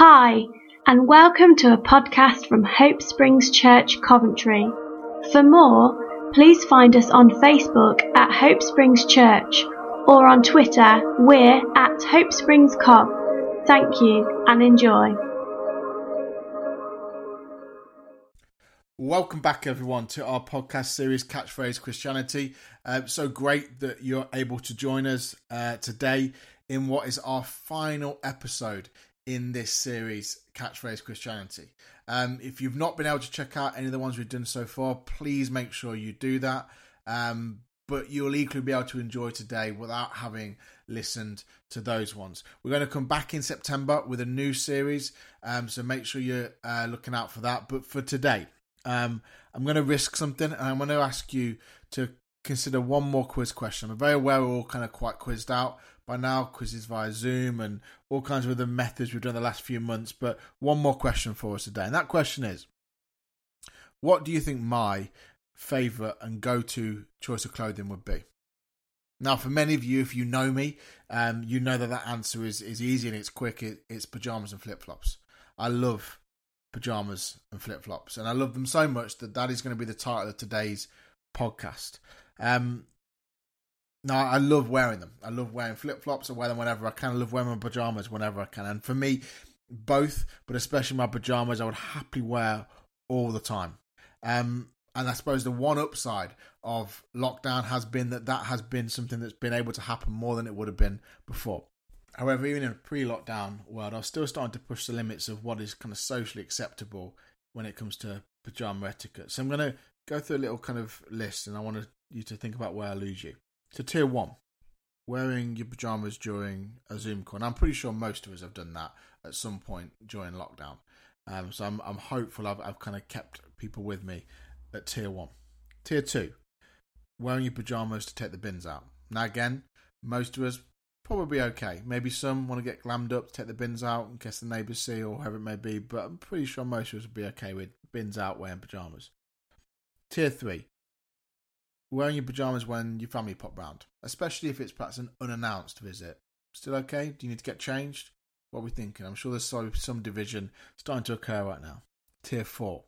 Hi, and welcome to a podcast from Hope Springs Church, Coventry. For more, please find us on Facebook at Hope Springs Church or on Twitter, we're at Hope Springs Cov. Thank you and enjoy. Welcome back, everyone, to our podcast series, Catchphrase Christianity. Uh, so great that you're able to join us uh, today in what is our final episode in this series, Catchphrase Christianity. Um, if you've not been able to check out any of the ones we've done so far, please make sure you do that. Um, but you'll equally be able to enjoy today without having listened to those ones. We're going to come back in September with a new series, um, so make sure you're uh, looking out for that. But for today, um, I'm going to risk something, and I'm going to ask you to consider one more quiz question. I'm very aware we're all kind of quite quizzed out, by now, quizzes via Zoom and all kinds of other methods we've done the last few months. But one more question for us today, and that question is What do you think my favourite and go to choice of clothing would be? Now, for many of you, if you know me, um, you know that that answer is, is easy and it's quick. It, it's pajamas and flip flops. I love pajamas and flip flops, and I love them so much that that is going to be the title of today's podcast. Um, no, I love wearing them. I love wearing flip flops. I wear them whenever I can. I love wearing my pajamas whenever I can. And for me, both, but especially my pajamas, I would happily wear all the time. Um, and I suppose the one upside of lockdown has been that that has been something that's been able to happen more than it would have been before. However, even in a pre-lockdown world, I was still starting to push the limits of what is kind of socially acceptable when it comes to pajama etiquette. So I'm going to go through a little kind of list, and I want you to think about where I lose you. So tier one, wearing your pajamas during a Zoom call. And I'm pretty sure most of us have done that at some point during lockdown. Um, so I'm I'm hopeful I've I've kind of kept people with me at tier one. Tier two, wearing your pajamas to take the bins out. Now again, most of us probably okay. Maybe some want to get glammed up to take the bins out in case the neighbours see or whatever it may be, but I'm pretty sure most of us would be okay with bins out wearing pajamas. Tier three, wearing your pajamas when your family pop round, especially if it's perhaps an unannounced visit. Still okay? Do you need to get changed? What are we thinking? I'm sure there's some division starting to occur right now. Tier 4.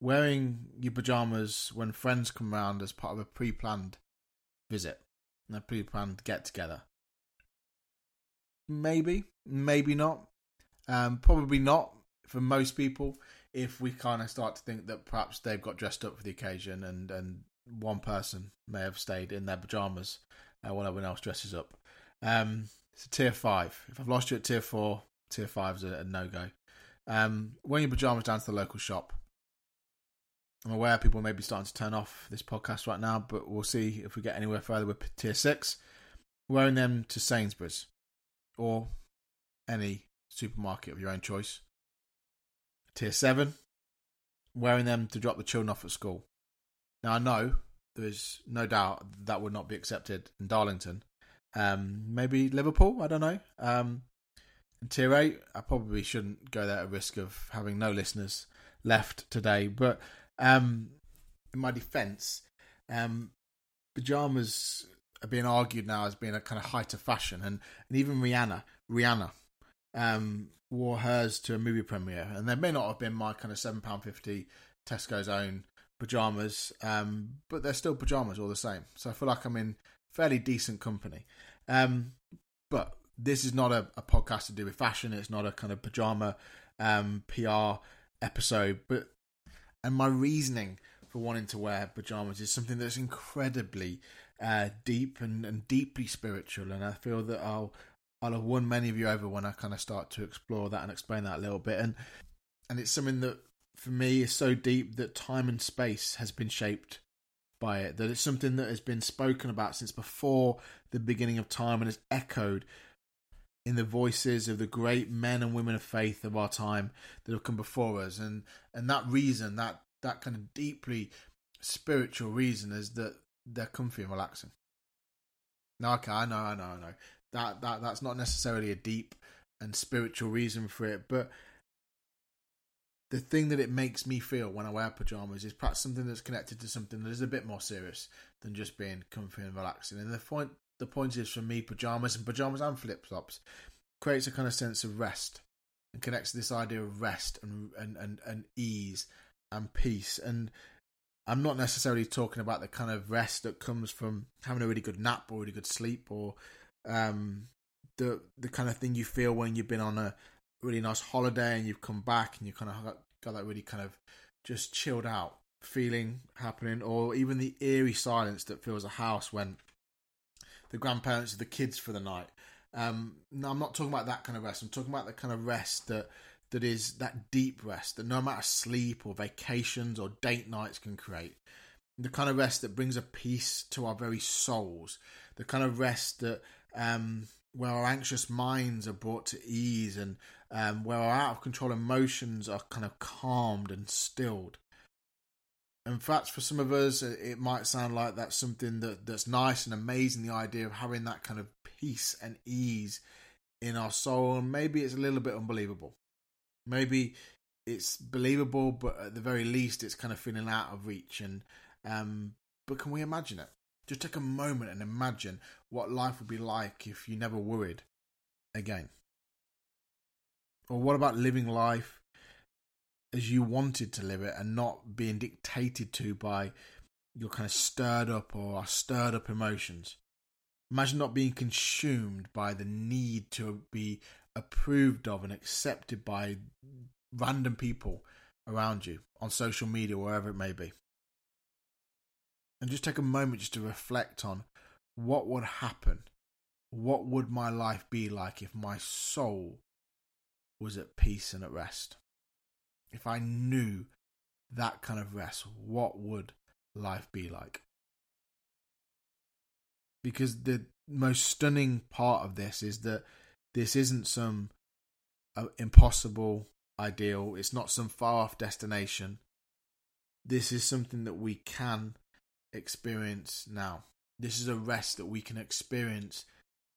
Wearing your pajamas when friends come round as part of a pre planned visit, a pre planned get together. Maybe, maybe not. Um, probably not for most people if we kind of start to think that perhaps they've got dressed up for the occasion and, and one person may have stayed in their pajamas uh, while everyone else dresses up. Um, it's a tier five. If I've lost you at tier four, tier five is a, a no go. Um, wearing your pajamas down to the local shop. I'm aware people may be starting to turn off this podcast right now, but we'll see if we get anywhere further with tier six. Wearing them to Sainsbury's or any supermarket of your own choice. Tier seven, wearing them to drop the children off at school. Now I know there is no doubt that would not be accepted in Darlington. Um, maybe Liverpool. I don't know. Um, tier eight, I probably shouldn't go there at risk of having no listeners left today. But um, in my defence, um, pajamas are being argued now as being a kind of height of fashion, and, and even Rihanna, Rihanna, um, wore hers to a movie premiere, and they may not have been my kind of seven pound fifty Tesco's own pajamas, um, but they're still pajamas all the same. So I feel like I'm in fairly decent company. Um, but this is not a, a, podcast to do with fashion. It's not a kind of pajama um, PR episode. But and my reasoning for wanting to wear pajamas is something that's incredibly uh, deep and, and deeply spiritual. And I feel that I'll I'll have won many of you over when I kind of start to explore that and explain that a little bit. And and it's something that for me is so deep that time and space has been shaped by it. That it's something that has been spoken about since before the beginning of time and has echoed in the voices of the great men and women of faith of our time that have come before us. And and that reason, that that kind of deeply spiritual reason is that they're comfy and relaxing. Now, okay, I know, I know, I know. That that that's not necessarily a deep and spiritual reason for it, but the thing that it makes me feel when I wear pajamas is perhaps something that's connected to something that is a bit more serious than just being comfy and relaxing. And the point the point is for me, pajamas and pajamas and flip flops creates a kind of sense of rest and connects to this idea of rest and and and, and ease and peace. And I'm not necessarily talking about the kind of rest that comes from having a really good nap or really good sleep or um, the the kind of thing you feel when you've been on a really nice holiday and you've come back and you kind of got, got that really kind of just chilled out feeling happening, or even the eerie silence that fills a house when the grandparents of the kids for the night. Um, no, I'm not talking about that kind of rest. I'm talking about the kind of rest that that is that deep rest that no amount of sleep or vacations or date nights can create. The kind of rest that brings a peace to our very souls. The kind of rest that um, where our anxious minds are brought to ease and um, where our out of control emotions are kind of calmed and stilled. In fact, for some of us, it might sound like that's something that, that's nice and amazing. The idea of having that kind of peace and ease in our soul, and maybe it's a little bit unbelievable. Maybe it's believable, but at the very least, it's kind of feeling out of reach. And um, but can we imagine it? Just take a moment and imagine what life would be like if you never worried again. Or what about living life as you wanted to live it and not being dictated to by your kind of stirred up or stirred up emotions? Imagine not being consumed by the need to be approved of and accepted by random people around you on social media, wherever it may be. And just take a moment just to reflect on what would happen. What would my life be like if my soul was at peace and at rest? If I knew that kind of rest, what would life be like? Because the most stunning part of this is that this isn't some uh, impossible ideal, it's not some far off destination. This is something that we can experience now. This is a rest that we can experience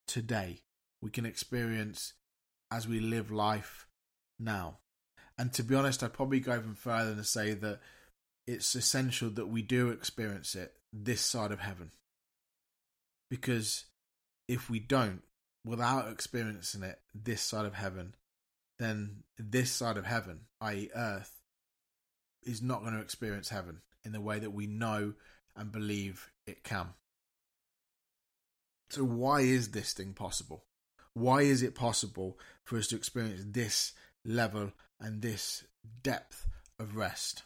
today. We can experience as we live life now. And to be honest, I'd probably go even further and say that it's essential that we do experience it this side of heaven. Because if we don't, without experiencing it this side of heaven, then this side of heaven, i.e., earth, is not going to experience heaven in the way that we know and believe it can. So, why is this thing possible? Why is it possible for us to experience this level and this depth of rest?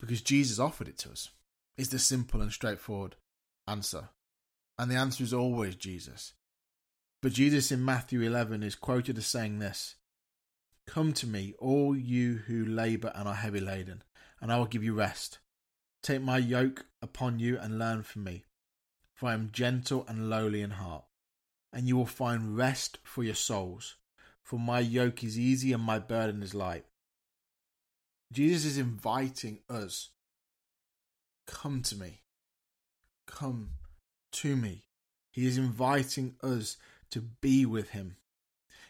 Because Jesus offered it to us. It's the simple and straightforward answer. And the answer is always Jesus. But Jesus in Matthew 11 is quoted as saying this Come to me, all you who labour and are heavy laden, and I will give you rest. Take my yoke upon you and learn from me, for I am gentle and lowly in heart, and you will find rest for your souls. For my yoke is easy and my burden is light. Jesus is inviting us come to me. Come to me. He is inviting us to be with him.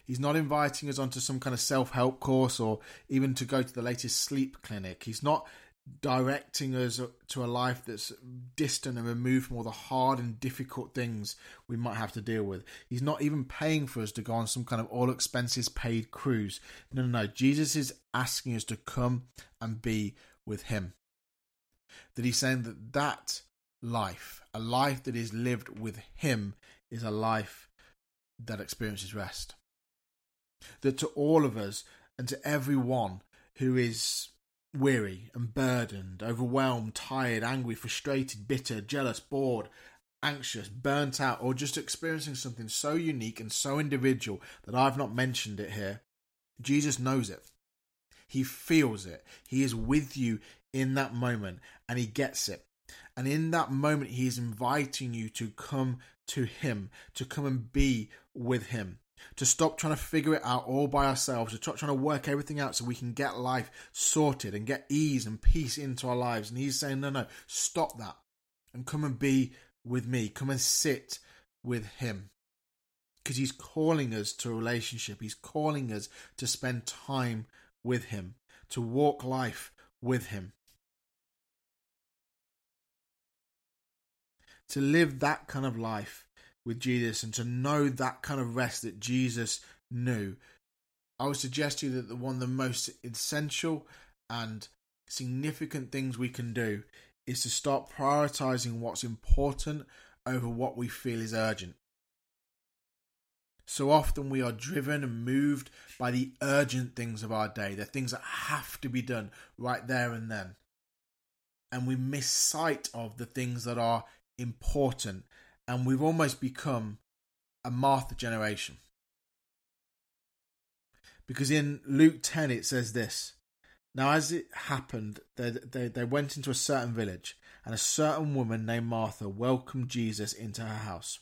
He's not inviting us onto some kind of self help course or even to go to the latest sleep clinic. He's not directing us to a life that's distant and removed from all the hard and difficult things we might have to deal with. He's not even paying for us to go on some kind of all expenses paid cruise. No, no, no. Jesus is asking us to come and be with Him. That He's saying that that life, a life that is lived with Him, is a life that experiences rest. That to all of us and to everyone who is weary and burdened, overwhelmed, tired, angry, frustrated, bitter, jealous, bored, anxious, burnt out, or just experiencing something so unique and so individual that I've not mentioned it here, Jesus knows it. He feels it. He is with you in that moment and he gets it. And in that moment, he is inviting you to come to him, to come and be with him to stop trying to figure it out all by ourselves, to stop trying to work everything out so we can get life sorted and get ease and peace into our lives. And he's saying, no, no, stop that and come and be with me. Come and sit with him. Because he's calling us to a relationship. He's calling us to spend time with him, to walk life with him. To live that kind of life with Jesus and to know that kind of rest that Jesus knew, I would suggest to you that the one of the most essential and significant things we can do is to start prioritizing what's important over what we feel is urgent. So often we are driven and moved by the urgent things of our day, the things that have to be done right there and then. And we miss sight of the things that are important, and we've almost become a Martha generation. Because in Luke 10 it says this Now, as it happened, they, they, they went into a certain village, and a certain woman named Martha welcomed Jesus into her house.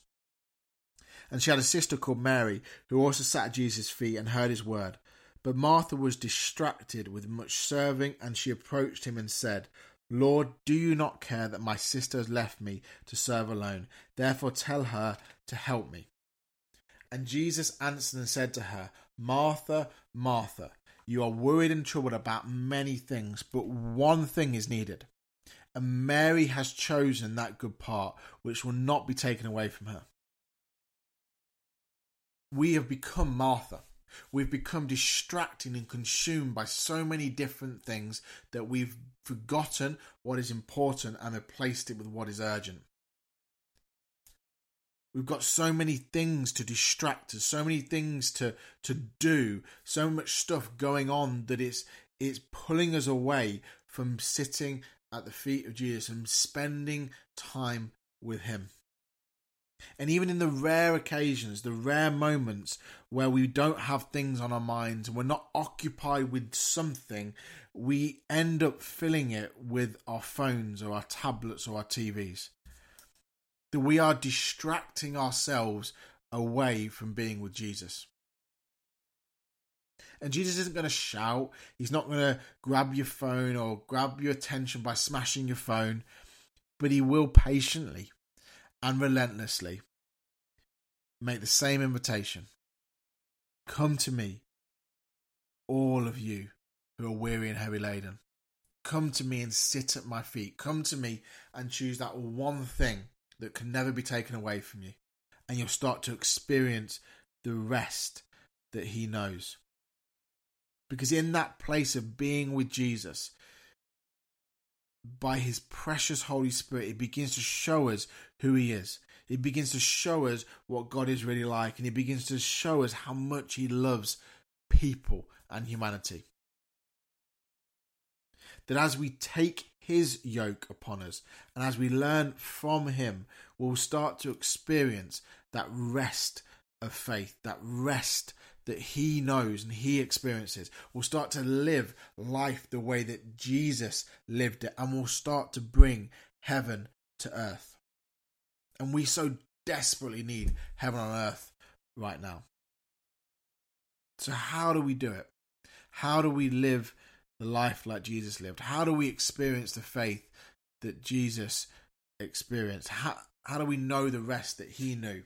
And she had a sister called Mary, who also sat at Jesus' feet and heard his word. But Martha was distracted with much serving, and she approached him and said, Lord, do you not care that my sister has left me to serve alone? Therefore tell her to help me. And Jesus answered and said to her, Martha, Martha, you are worried and troubled about many things, but one thing is needed. And Mary has chosen that good part, which will not be taken away from her we have become Martha. We've become distracted and consumed by so many different things that we've forgotten what is important and replaced it with what is urgent. We've got so many things to distract us, so many things to to do, so much stuff going on that it's it's pulling us away from sitting at the feet of Jesus and spending time with him. And even in the rare occasions, the rare moments where we don't have things on our minds, and we're not occupied with something, we end up filling it with our phones or our tablets or our TVs. That we are distracting ourselves away from being with Jesus. And Jesus isn't going to shout. He's not going to grab your phone or grab your attention by smashing your phone, but he will patiently and relentlessly make the same invitation Come to me, all of you who are weary and heavy laden. Come to me and sit at my feet. Come to me and choose that one thing that can never be taken away from you. And you'll start to experience the rest that He knows. Because in that place of being with Jesus, by his precious Holy Spirit, it begins to show us who he is. It begins to show us what God is really like, and it begins to show us how much he loves people and humanity. That as we take his yoke upon us and as we learn from him, we'll start to experience that rest of faith, that rest that he knows and he experiences. We'll start to live life the way that Jesus lived it, and we'll start to bring heaven to earth. And we so desperately need heaven on earth right now. So, how do we do it? How do we live the life like Jesus lived? How do we experience the faith that Jesus experienced? How, how do we know the rest that he knew?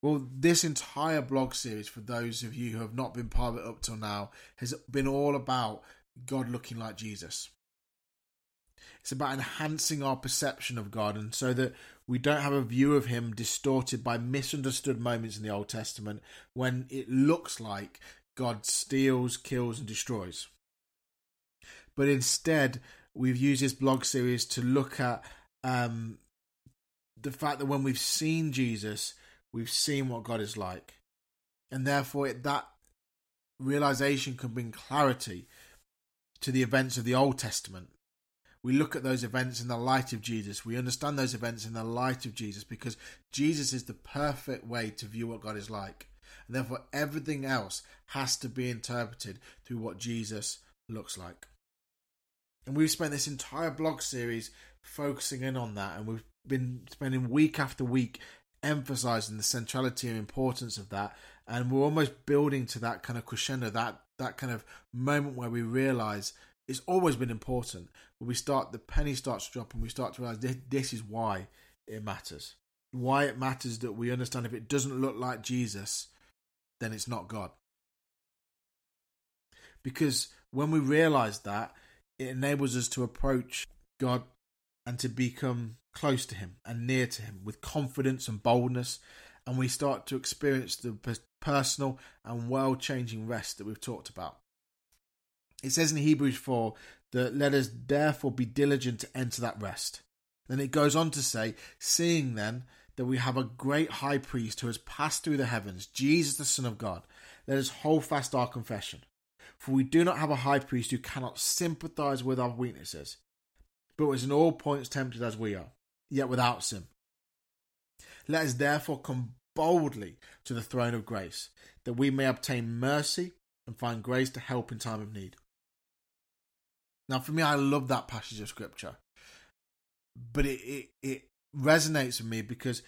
Well, this entire blog series, for those of you who have not been part of it up till now, has been all about God looking like Jesus. It's about enhancing our perception of God, and so that we don't have a view of Him distorted by misunderstood moments in the Old Testament when it looks like God steals, kills, and destroys. But instead, we've used this blog series to look at um, the fact that when we've seen Jesus, We've seen what God is like. And therefore, it, that realization can bring clarity to the events of the Old Testament. We look at those events in the light of Jesus. We understand those events in the light of Jesus because Jesus is the perfect way to view what God is like. And therefore, everything else has to be interpreted through what Jesus looks like. And we've spent this entire blog series focusing in on that, and we've been spending week after week emphasizing the centrality and importance of that. And we're almost building to that kind of crescendo that that kind of moment where we realize it's always been important. But we start the penny starts to drop and we start to realize this, this is why it matters. Why it matters that we understand if it doesn't look like jesus then it's not god. Because when we realize that it enables us to approach god and to become close to him and near to him with confidence and boldness and we start to experience the personal and world changing rest that we've talked about. It says in Hebrews 4 that let us therefore be diligent to enter that rest. Then it goes on to say, seeing then that we have a great high priest who has passed through the heavens, Jesus the Son of God, let us hold fast our confession. For we do not have a high priest who cannot sympathize with our weaknesses, but was in all points tempted as we are, yet without sin. Let us therefore come boldly to the throne of grace, that we may obtain mercy and find grace to help in time of need. Now, for me, I love that passage of scripture, but it, it, it resonates with me because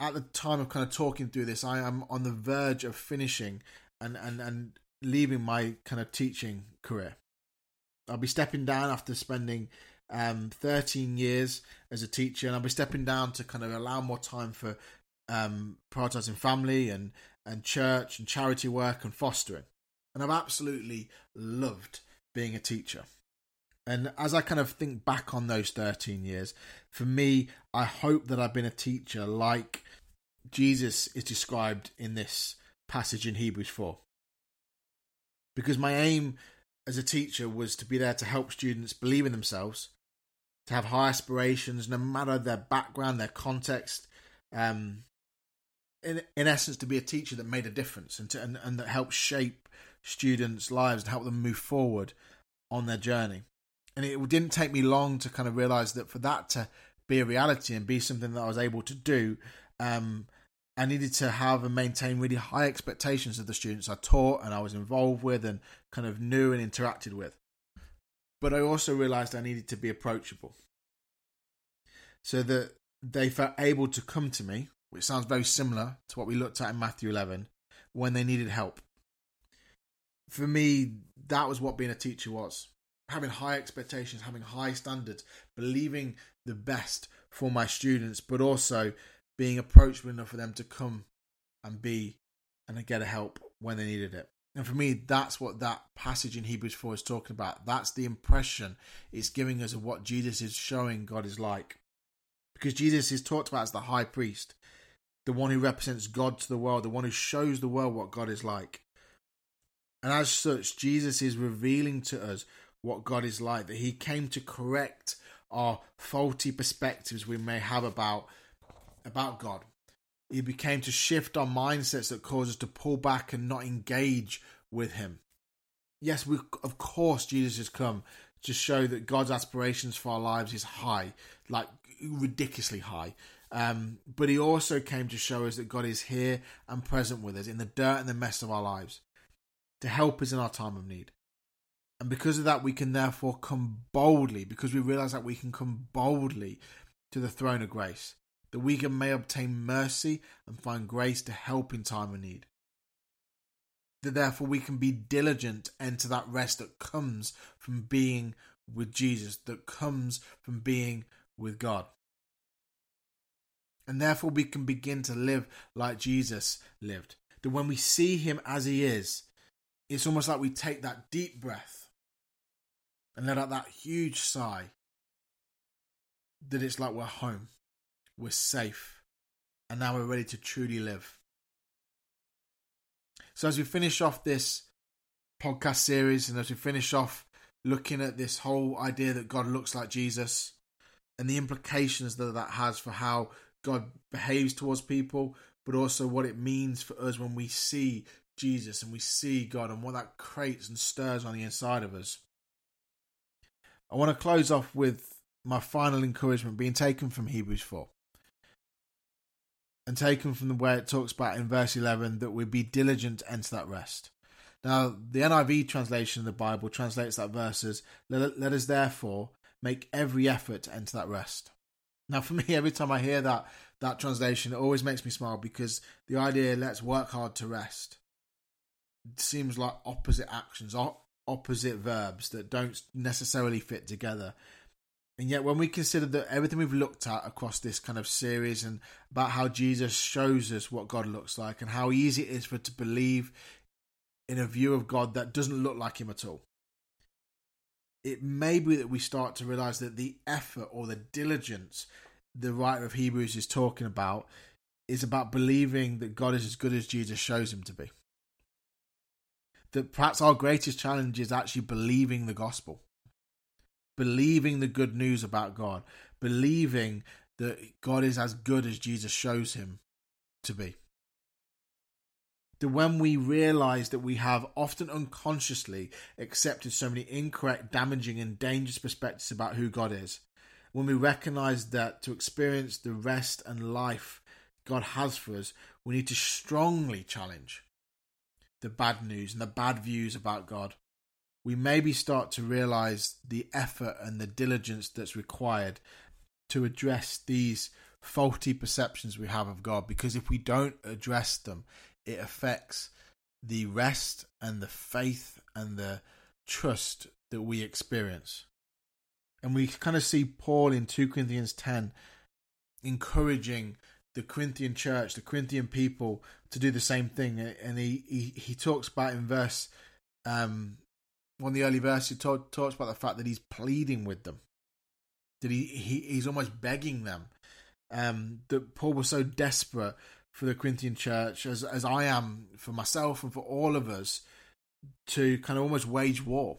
at the time of kind of talking through this, I am on the verge of finishing and, and, and leaving my kind of teaching career. I'll be stepping down after spending um, 13 years as a teacher, and I'll be stepping down to kind of allow more time for um, prioritizing family and, and church and charity work and fostering. And I've absolutely loved being a teacher. And as I kind of think back on those 13 years, for me, I hope that I've been a teacher like Jesus is described in this passage in Hebrews 4. Because my aim as a teacher was to be there to help students believe in themselves, to have high aspirations, no matter their background, their context. Um, in in essence, to be a teacher that made a difference and to, and, and that helped shape students' lives and help them move forward on their journey. And it didn't take me long to kind of realize that for that to be a reality and be something that I was able to do, um, I needed to have and maintain really high expectations of the students I taught and I was involved with and kind of knew and interacted with. But I also realized I needed to be approachable so that they felt able to come to me, which sounds very similar to what we looked at in Matthew 11, when they needed help. For me, that was what being a teacher was having high expectations, having high standards, believing the best for my students, but also being approachable enough for them to come and be and get a help when they needed it. And for me, that's what that passage in Hebrews 4 is talking about. That's the impression it's giving us of what Jesus is showing God is like. Because Jesus is talked about as the high priest, the one who represents God to the world, the one who shows the world what God is like. And as such, Jesus is revealing to us what God is like, that He came to correct our faulty perspectives we may have about about God. He became to shift our mindsets that cause us to pull back and not engage with Him. Yes, we of course Jesus has come to show that God's aspirations for our lives is high, like ridiculously high. Um, but He also came to show us that God is here and present with us in the dirt and the mess of our lives, to help us in our time of need. And because of that, we can therefore come boldly, because we realize that we can come boldly to the throne of grace that we may obtain mercy and find grace to help in time of need. That therefore we can be diligent enter that rest that comes from being with Jesus, that comes from being with God. And therefore we can begin to live like Jesus lived. That when we see him as he is, it's almost like we take that deep breath and let out that huge sigh that it's like we're home we're safe, and now we're ready to truly live. So, as we finish off this podcast series, and as we finish off looking at this whole idea that God looks like Jesus and the implications that that has for how God behaves towards people, but also what it means for us when we see Jesus and we see God and what that creates and stirs on the inside of us. I want to close off with my final encouragement being taken from Hebrews 4 and taken from the way it talks about in verse 11 that we be diligent to enter that rest. Now, the NIV translation of the Bible translates that verse as, let, let us therefore make every effort to enter that rest. Now, for me, every time I hear that that translation, it always makes me smile because the idea let's work hard to rest seems like opposite actions, opposite verbs that don't necessarily fit together. And yet, when we consider that everything we've looked at across this kind of series and about how Jesus shows us what God looks like and how easy it is for us to believe in a view of God that doesn't look like Him at all, it may be that we start to realize that the effort or the diligence the writer of Hebrews is talking about is about believing that God is as good as Jesus shows him to be. That perhaps our greatest challenge is actually believing the gospel, believing the good news about God, believing that God is as good as Jesus shows him to be. That when we realize that we have often unconsciously accepted so many incorrect, damaging, and dangerous perspectives about who God is, when we recognize that to experience the rest and life God has for us, we need to strongly challenge the bad news and the bad views about God. We maybe start to realize the effort and the diligence that's required to address these faulty perceptions we have of God because if we don't address them, it affects the rest and the faith and the trust that we experience. And we kind of see Paul in 2 Corinthians 10 encouraging the Corinthian church, the Corinthian people to do the same thing. And he, he, he talks about in verse, um, one of the early verses, talk, talks about the fact that he's pleading with them, that he, he he's almost begging them. Um, that Paul was so desperate for the Corinthian church, as as I am for myself and for all of us, to kind of almost wage war.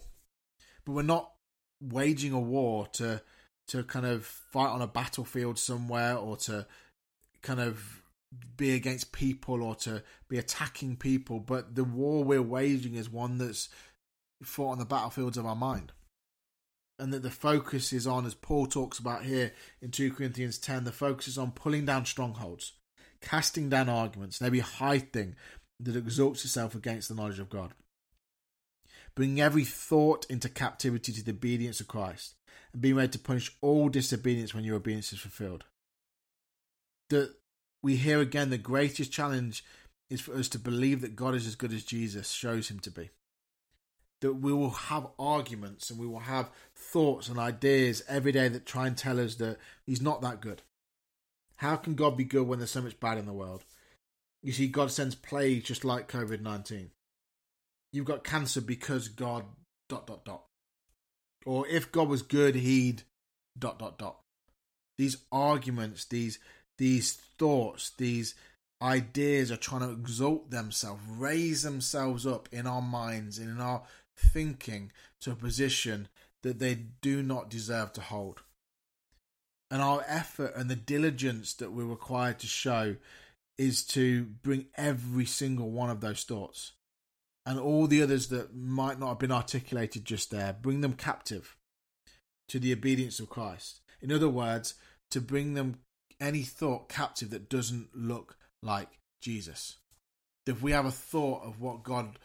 But we're not waging a war to to kind of fight on a battlefield somewhere or to kind of be against people or to be attacking people, but the war we're waging is one that's fought on the battlefields of our mind. And that the focus is on, as Paul talks about here in 2 Corinthians 10, the focus is on pulling down strongholds, casting down arguments, every high thing that exalts itself against the knowledge of God. Bringing every thought into captivity to the obedience of Christ, and being ready to punish all disobedience when your obedience is fulfilled that we hear again the greatest challenge is for us to believe that God is as good as Jesus shows him to be. That we will have arguments and we will have thoughts and ideas every day that try and tell us that he's not that good. How can God be good when there's so much bad in the world? You see, God sends plagues just like COVID 19. You've got cancer because God dot dot dot. Or if God was good, he'd dot dot dot. These arguments, these these thoughts, these ideas are trying to exalt themselves, raise themselves up in our minds and in our thinking to a position that they do not deserve to hold. And our effort and the diligence that we're required to show is to bring every single one of those thoughts and all the others that might not have been articulated just there, bring them captive to the obedience of Christ. In other words, to bring them any thought captive that doesn't look like Jesus. If we have a thought of what God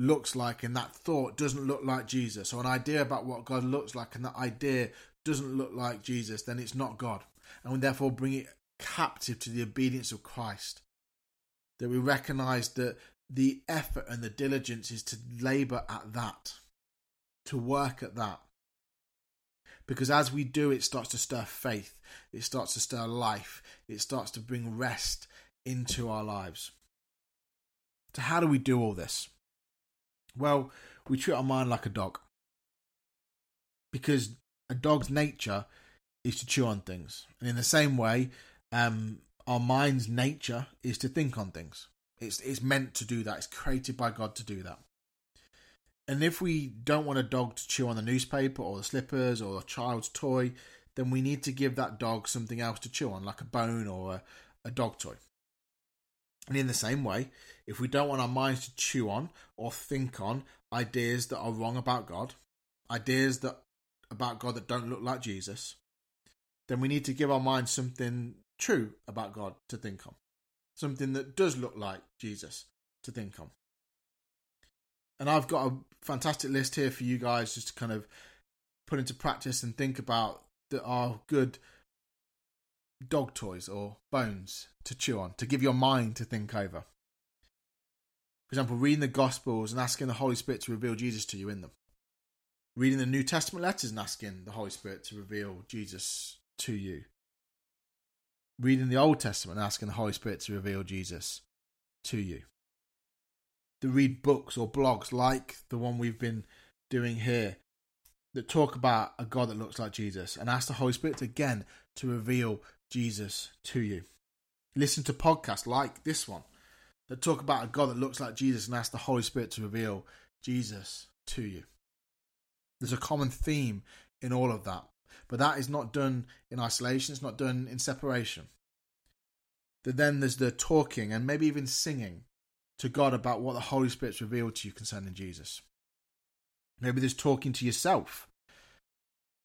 looks like and that thought doesn't look like Jesus, or an idea about what God looks like and that idea doesn't look like Jesus, then it's not God. And we therefore bring it captive to the obedience of Christ. That we recognize that the effort and the diligence is to labor at that, to work at that. Because as we do, it starts to stir faith, it starts to stir life, it starts to bring rest into our lives. So, how do we do all this? Well, we treat our mind like a dog. Because a dog's nature is to chew on things. And in the same way, um, our mind's nature is to think on things. It's, it's meant to do that. It's created by God to do that. And if we don't want a dog to chew on the newspaper or the slippers or a child's toy, then we need to give that dog something else to chew on, like a bone or a, a dog toy. And in the same way, if we don't want our minds to chew on or think on ideas that are wrong about God, ideas that about God that don't look like Jesus, then we need to give our minds something true about God to think on. Something that does look like Jesus to think on. And I've got a fantastic list here for you guys just to kind of put into practice and think about that are good dog toys or bones to chew on, to give your mind to think over. For example, reading the Gospels and asking the Holy Spirit to reveal Jesus to you in them. Reading the New Testament letters and asking the Holy Spirit to reveal Jesus to you. Reading the Old Testament and asking the Holy Spirit to reveal Jesus to you to read books or blogs like the one we've been doing here that talk about a God that looks like Jesus and ask the Holy Spirit again to reveal Jesus to you. Listen to podcasts like this one that talk about a God that looks like Jesus and ask the Holy Spirit to reveal Jesus to you. There's a common theme in all of that, but that is not done in isolation, it's not done in separation. Then there's the talking and maybe even singing to God about what the Holy Spirit's revealed to you concerning Jesus. Maybe there's talking to yourself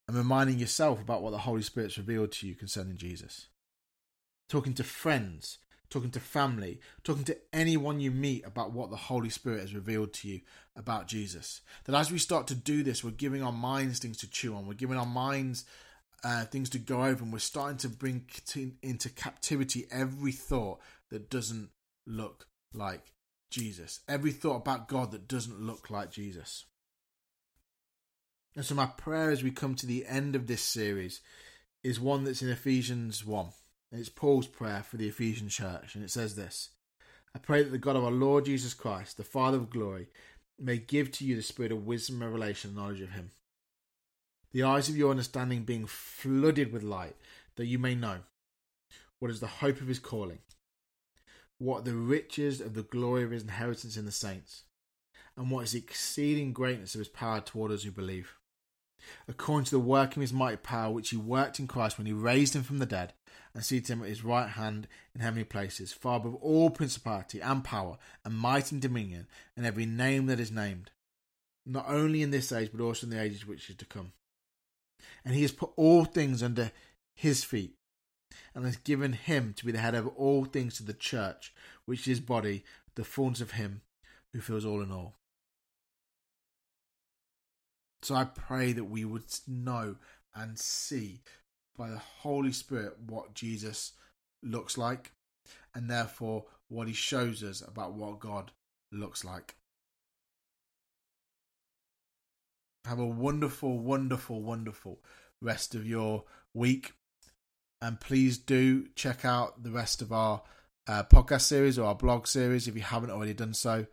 and reminding yourself about what the Holy Spirit's revealed to you concerning Jesus. Talking to friends, talking to family, talking to anyone you meet about what the Holy Spirit has revealed to you about Jesus. That as we start to do this, we're giving our minds things to chew on, we're giving our minds uh, things to go over, and we're starting to bring into captivity every thought that doesn't look like Jesus, every thought about God that doesn't look like Jesus. And so, my prayer as we come to the end of this series is one that's in Ephesians 1. And it's Paul's prayer for the Ephesian church. And it says this I pray that the God of our Lord Jesus Christ, the Father of glory, may give to you the spirit of wisdom, revelation, and knowledge of Him. The eyes of your understanding being flooded with light, that you may know what is the hope of His calling, what the riches of the glory of His inheritance in the saints, and what is the exceeding greatness of His power toward us who believe according to the working of his mighty power, which he worked in Christ when he raised him from the dead and seated him at his right hand in heavenly places, far above all principality and power and might and dominion, and every name that is named, not only in this age, but also in the ages which is to come. And he has put all things under his feet, and has given him to be the head of all things to the church, which is his body, the fullness of him who fills all in all. So I pray that we would know and see by the Holy Spirit what Jesus looks like and therefore what he shows us about what God looks like. Have a wonderful, wonderful, wonderful rest of your week. And please do check out the rest of our uh, podcast series or our blog series if you haven't already done so.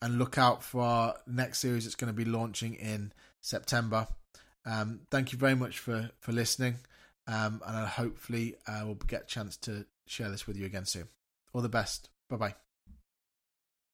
And look out for our next series that's going to be launching in September. Um, thank you very much for for listening, um, and hopefully uh, we'll get a chance to share this with you again soon. All the best. Bye bye.